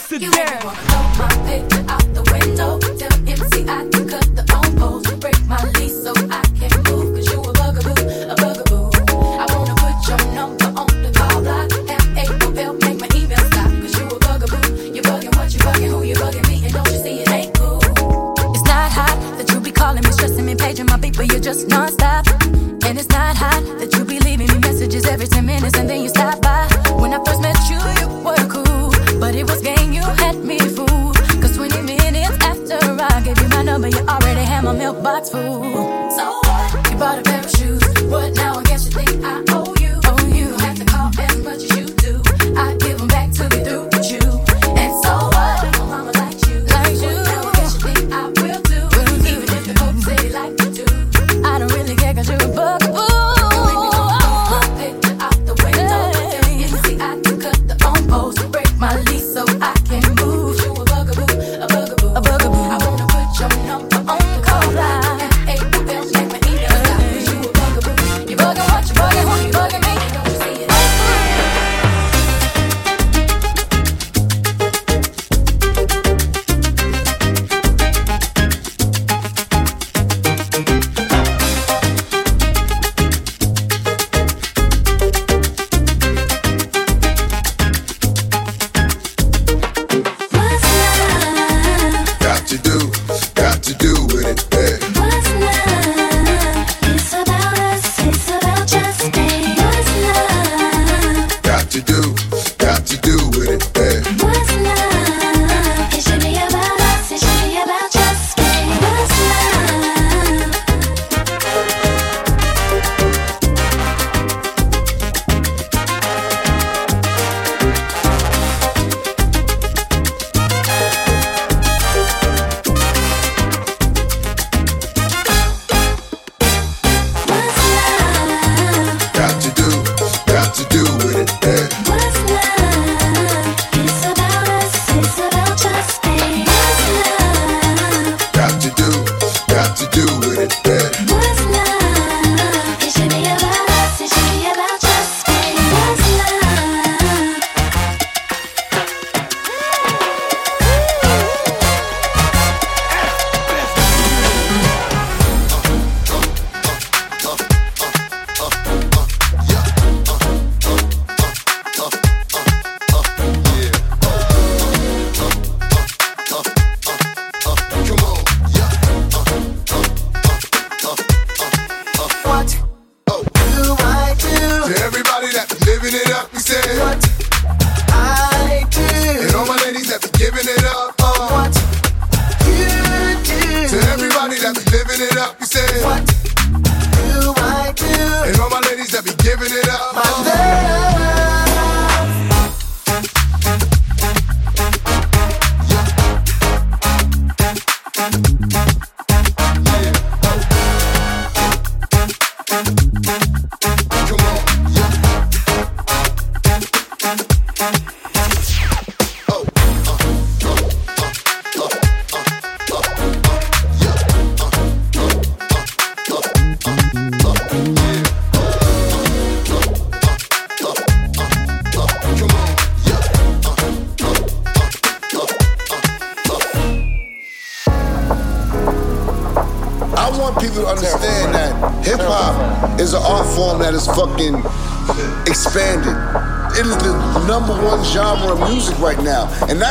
sit you down. Wanna throw my picture out the window. Tell MC I can cut the phone poles. Break my lease so I can move. Cause you a bugaboo, a bugaboo. I wanna put your number on the call block. F-A will make my email stop. Cause you a bugaboo. You bugging what you bugging, who you bugging me. And don't you see it ain't cool. It's not hot that you be calling me, stressing me, paging my beat, but you're just non-stop. And it's not hot that you be leaving me messages every 10 minutes and then you stop by. When I first met you, you were number, you already had my milk box full. So what? You bought a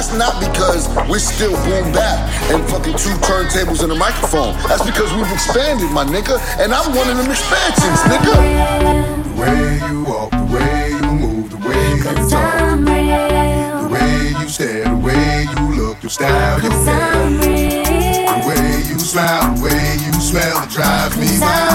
that's not because we're still boom bap and fucking two turntables and a microphone. That's because we've expanded, my nigga. And I'm one of them expansions, nigga. The way you walk, the way you move, the way you talk, the way you stare, the way you look, your style, your Cause hair, the way you smile, the way you smell, it drives me wild.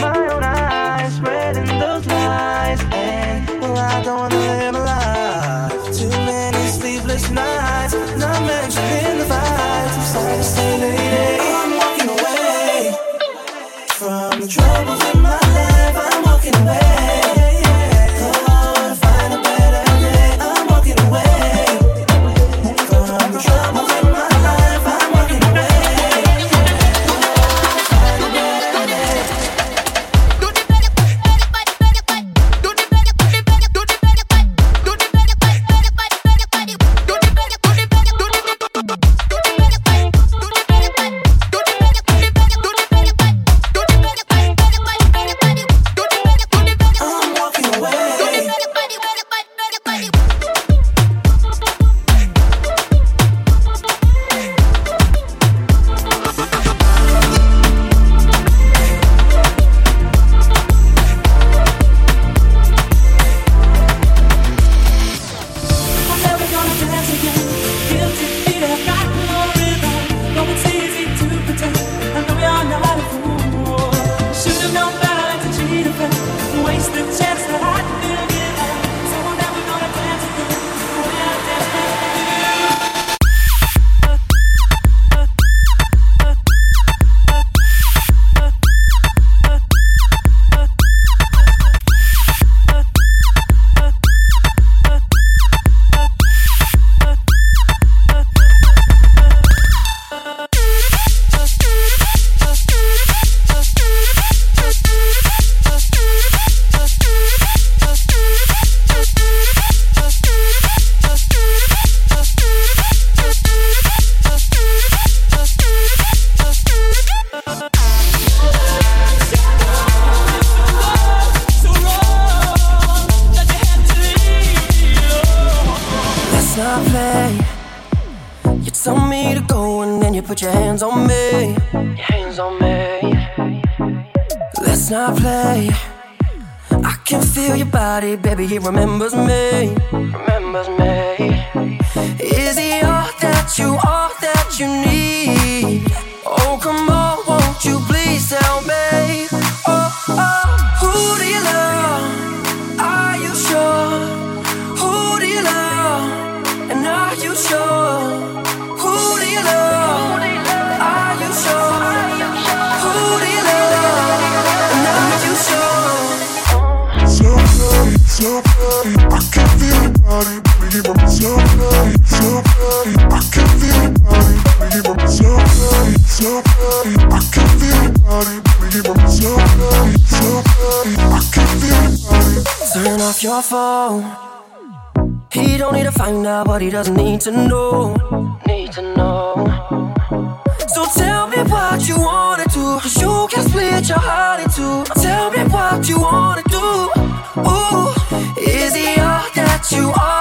my He don't need to find out what he doesn't need to know. Need to know. So tell me what you wanna do. Cause you can split your heart in two. Tell me what you wanna do. Ooh, is he all that you are?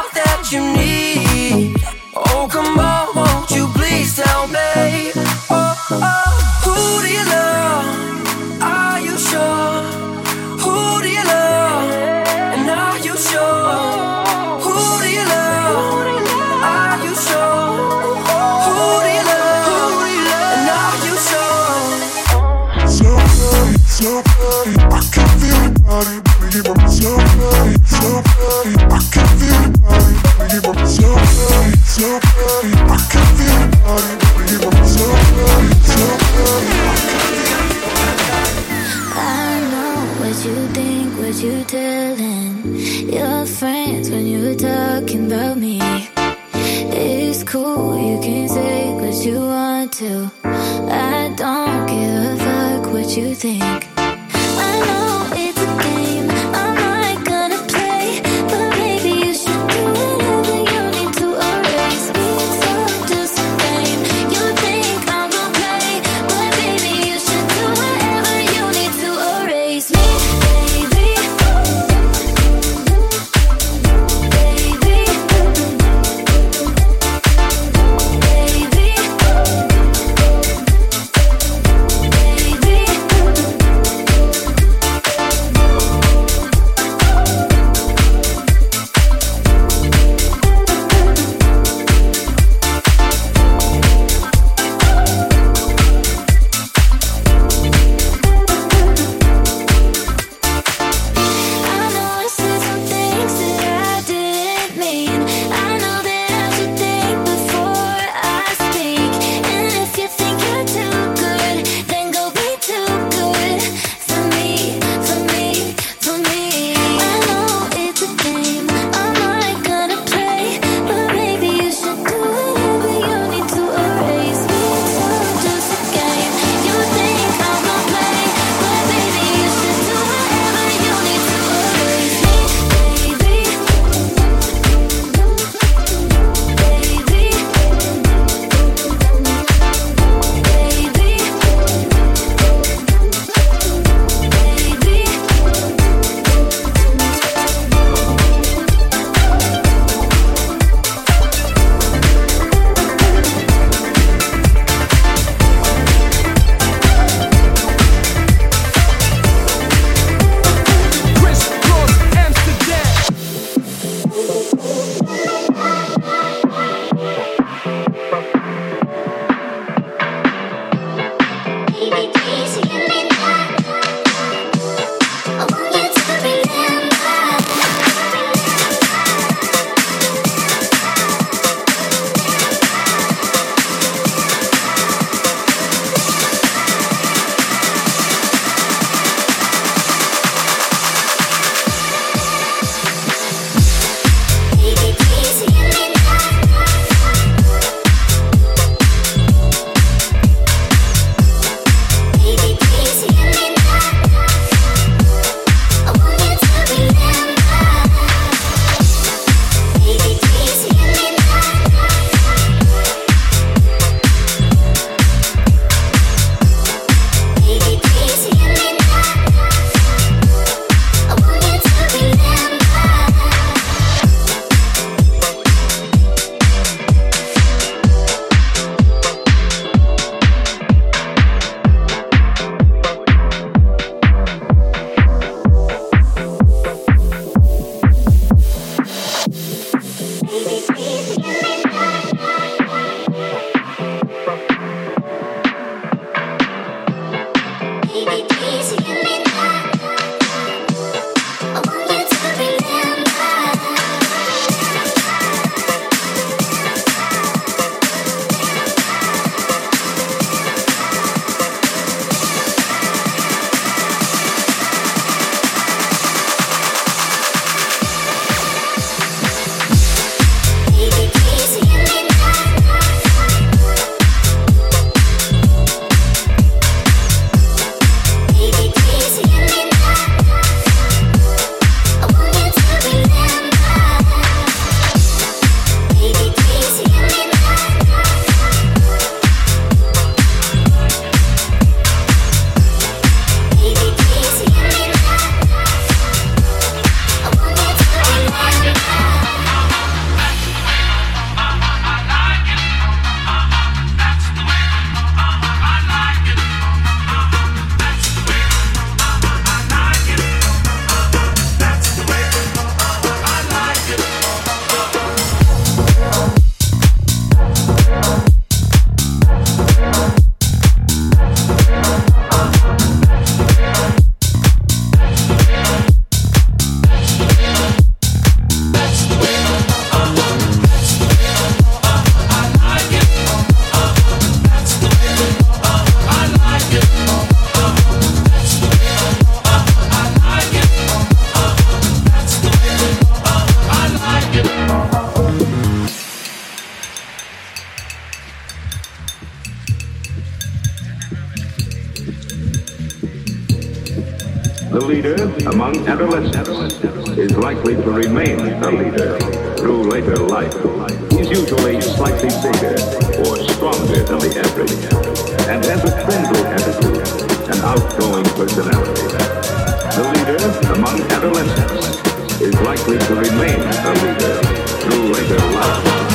Federalist is likely to remain a leader through later life. He's usually slightly bigger or stronger than the average and has a friendly attitude and outgoing personality. The leader among adolescents is likely to remain a leader through later life.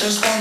just want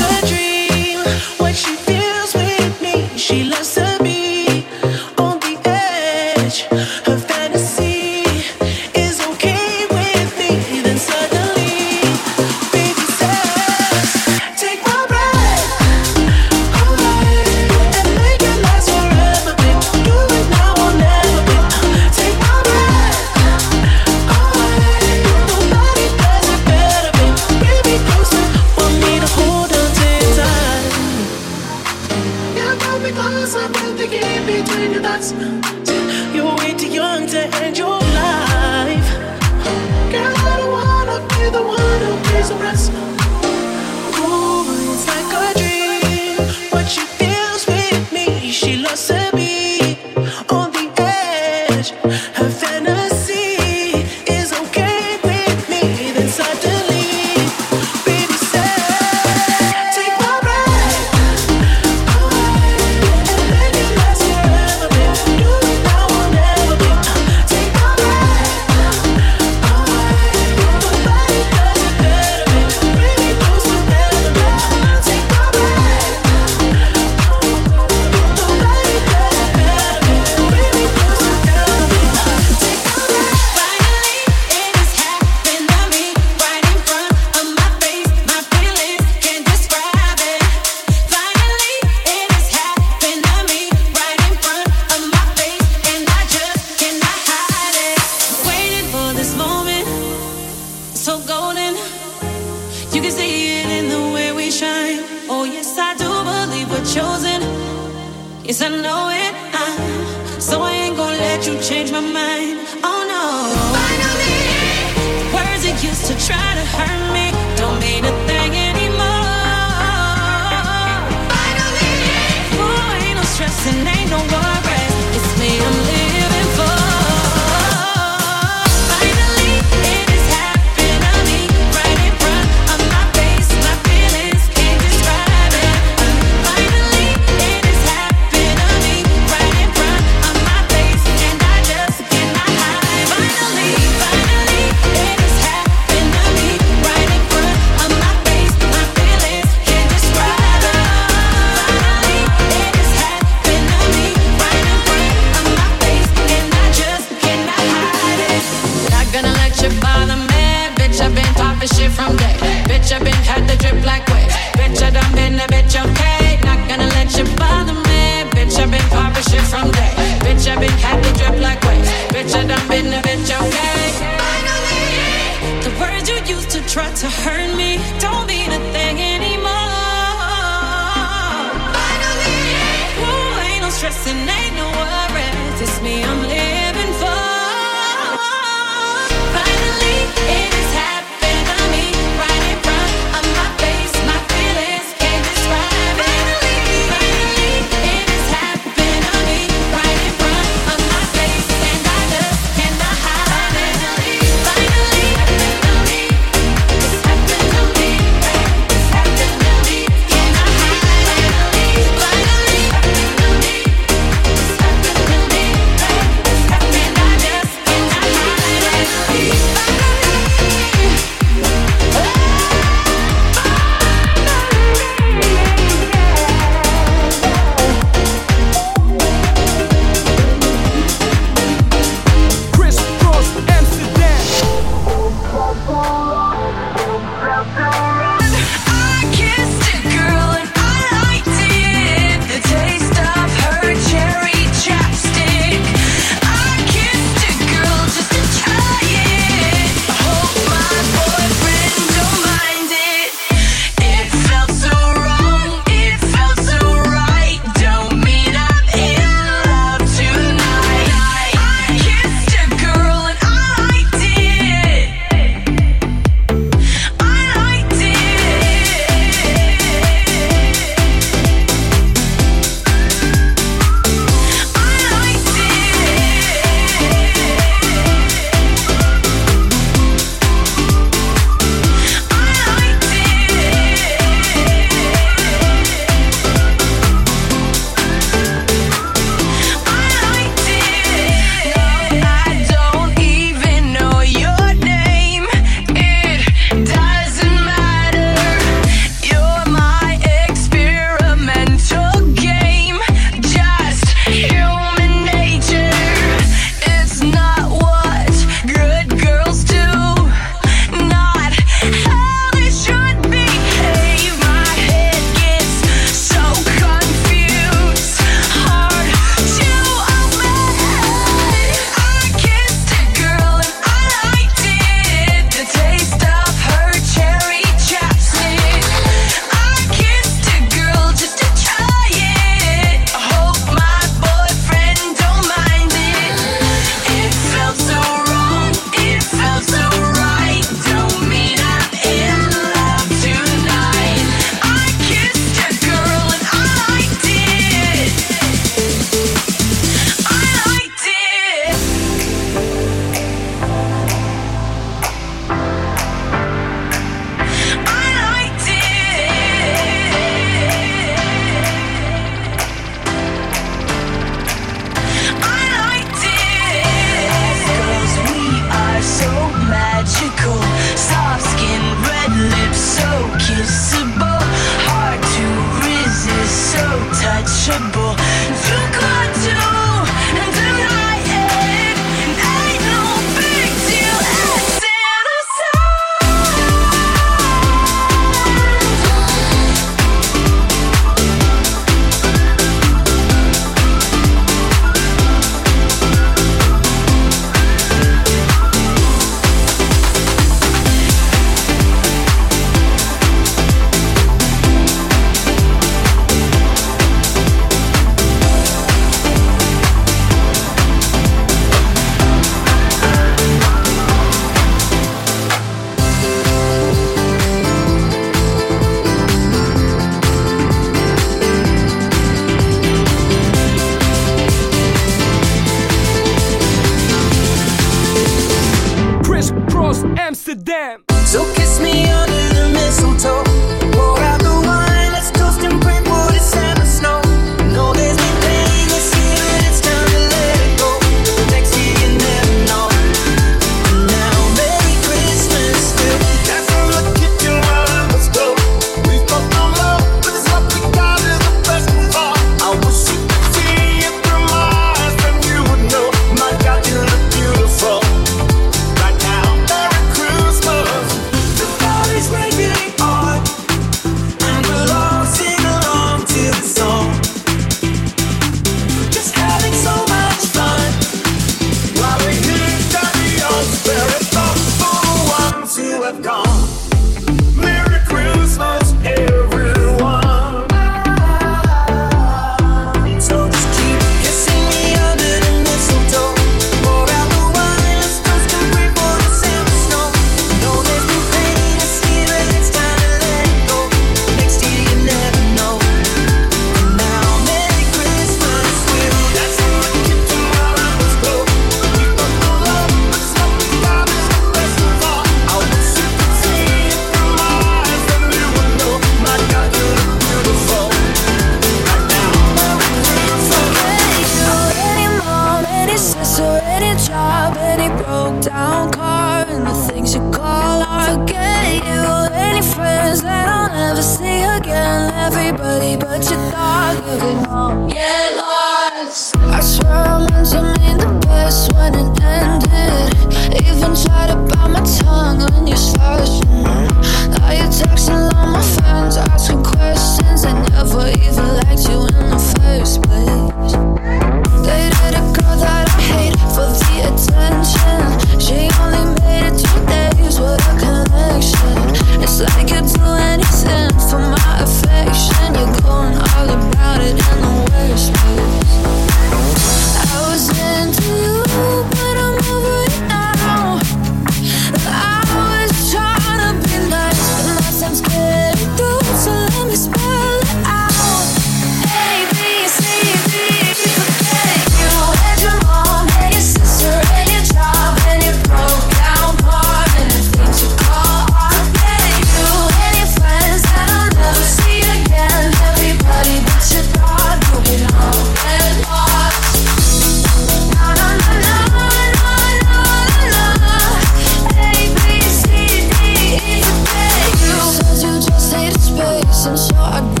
so I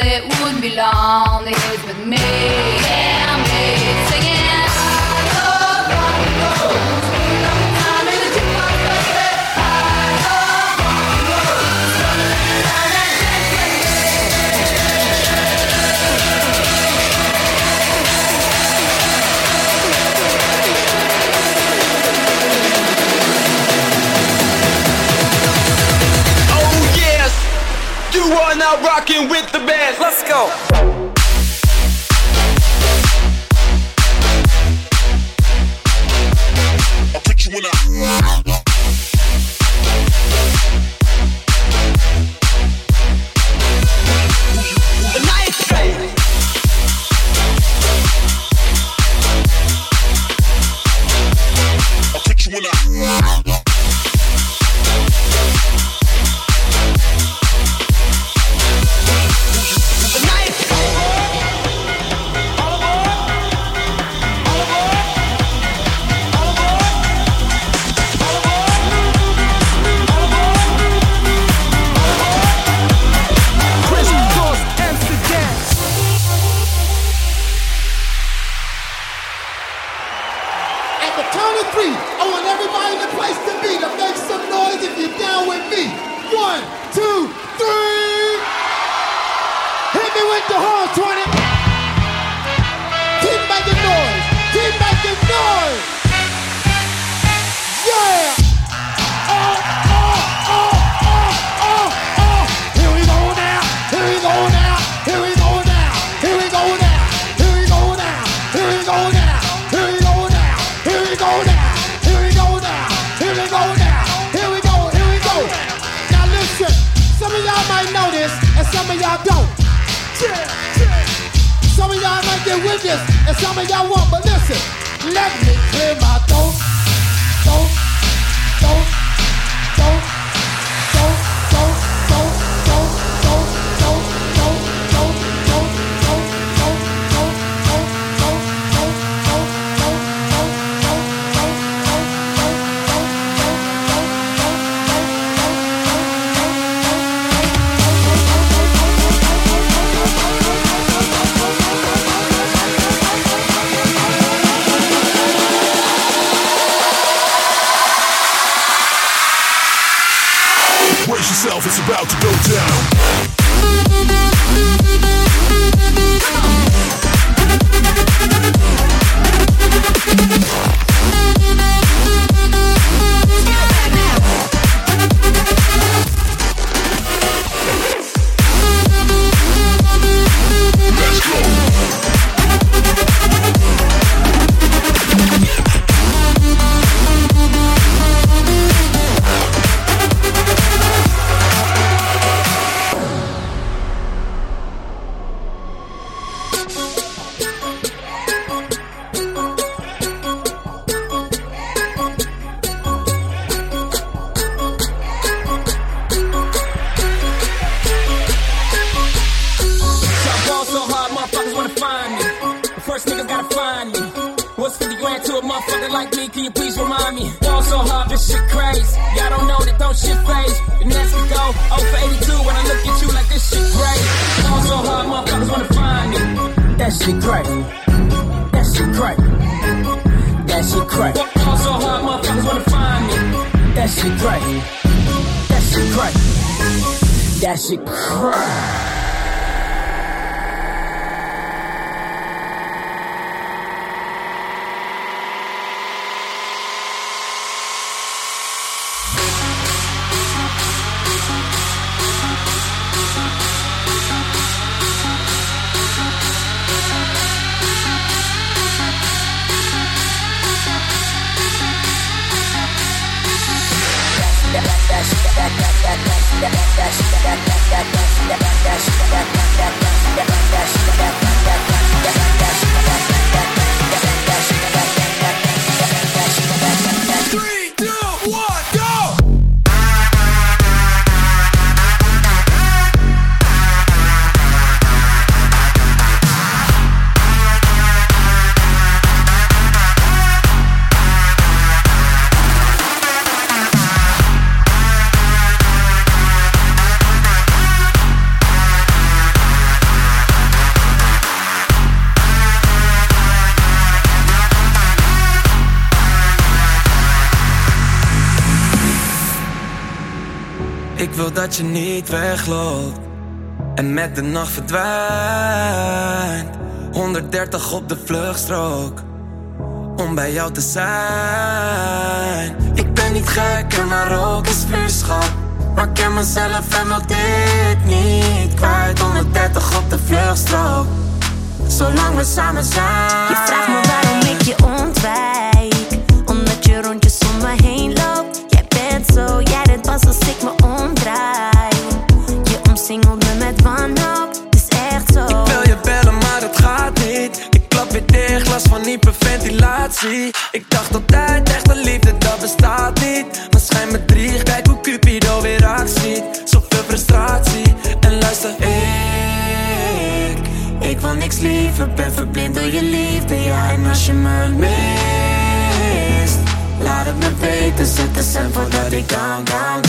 that it wouldn't be long. rocking with the band. Let's go. two. of y'all want, but listen, let me dat je niet wegloopt en met de nacht verdwijnt. 130 op de vluchtstrook om bij jou te zijn. Ik ben niet gek en maar ook is vuurschap. Maar ik ken mezelf en wil dit niet kwijt. 130 op de vluchtstrook, zolang we samen zijn. Je vraagt me waarom ik je ontwijk. Als ik me omdraai. Je omsingelt me met wanhoop, het is echt zo. Ik wil je bellen, maar het gaat niet. Ik klap weer dicht, last van hyperventilatie. Ik dacht altijd, echte liefde, dat bestaat niet. Maar schijn me drie, kijk hoe Cupido weer actie. Zoveel frustratie. En luister, ik, ik wil niks liever. Ben verblind door je liefde, ja. En als je me mist, laat het me weten. Zet de cent voordat ik down, down,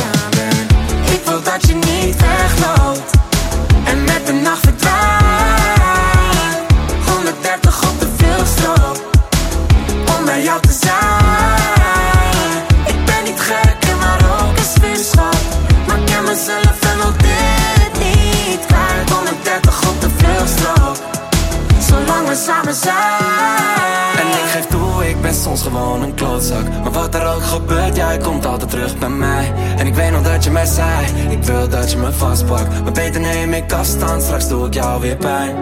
vastpakt. Maar beter neem ik afstand, straks doe ik jou weer pijn.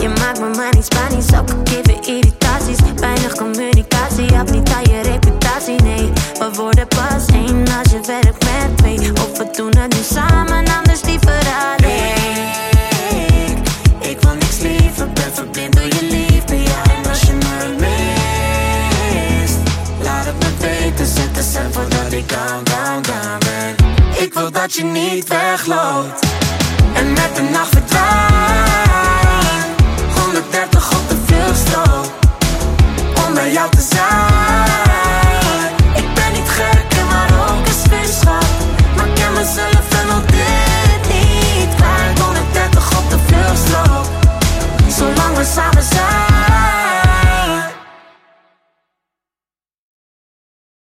Je maakt me maar niet Spanisch, ook geven irritaties. Weinig communicatie, heb niet aan je reputatie, nee. We worden pas één als je werkt met twee. Of we doen het nu samen, dat je niet wegloopt en met de nacht verdwijnt.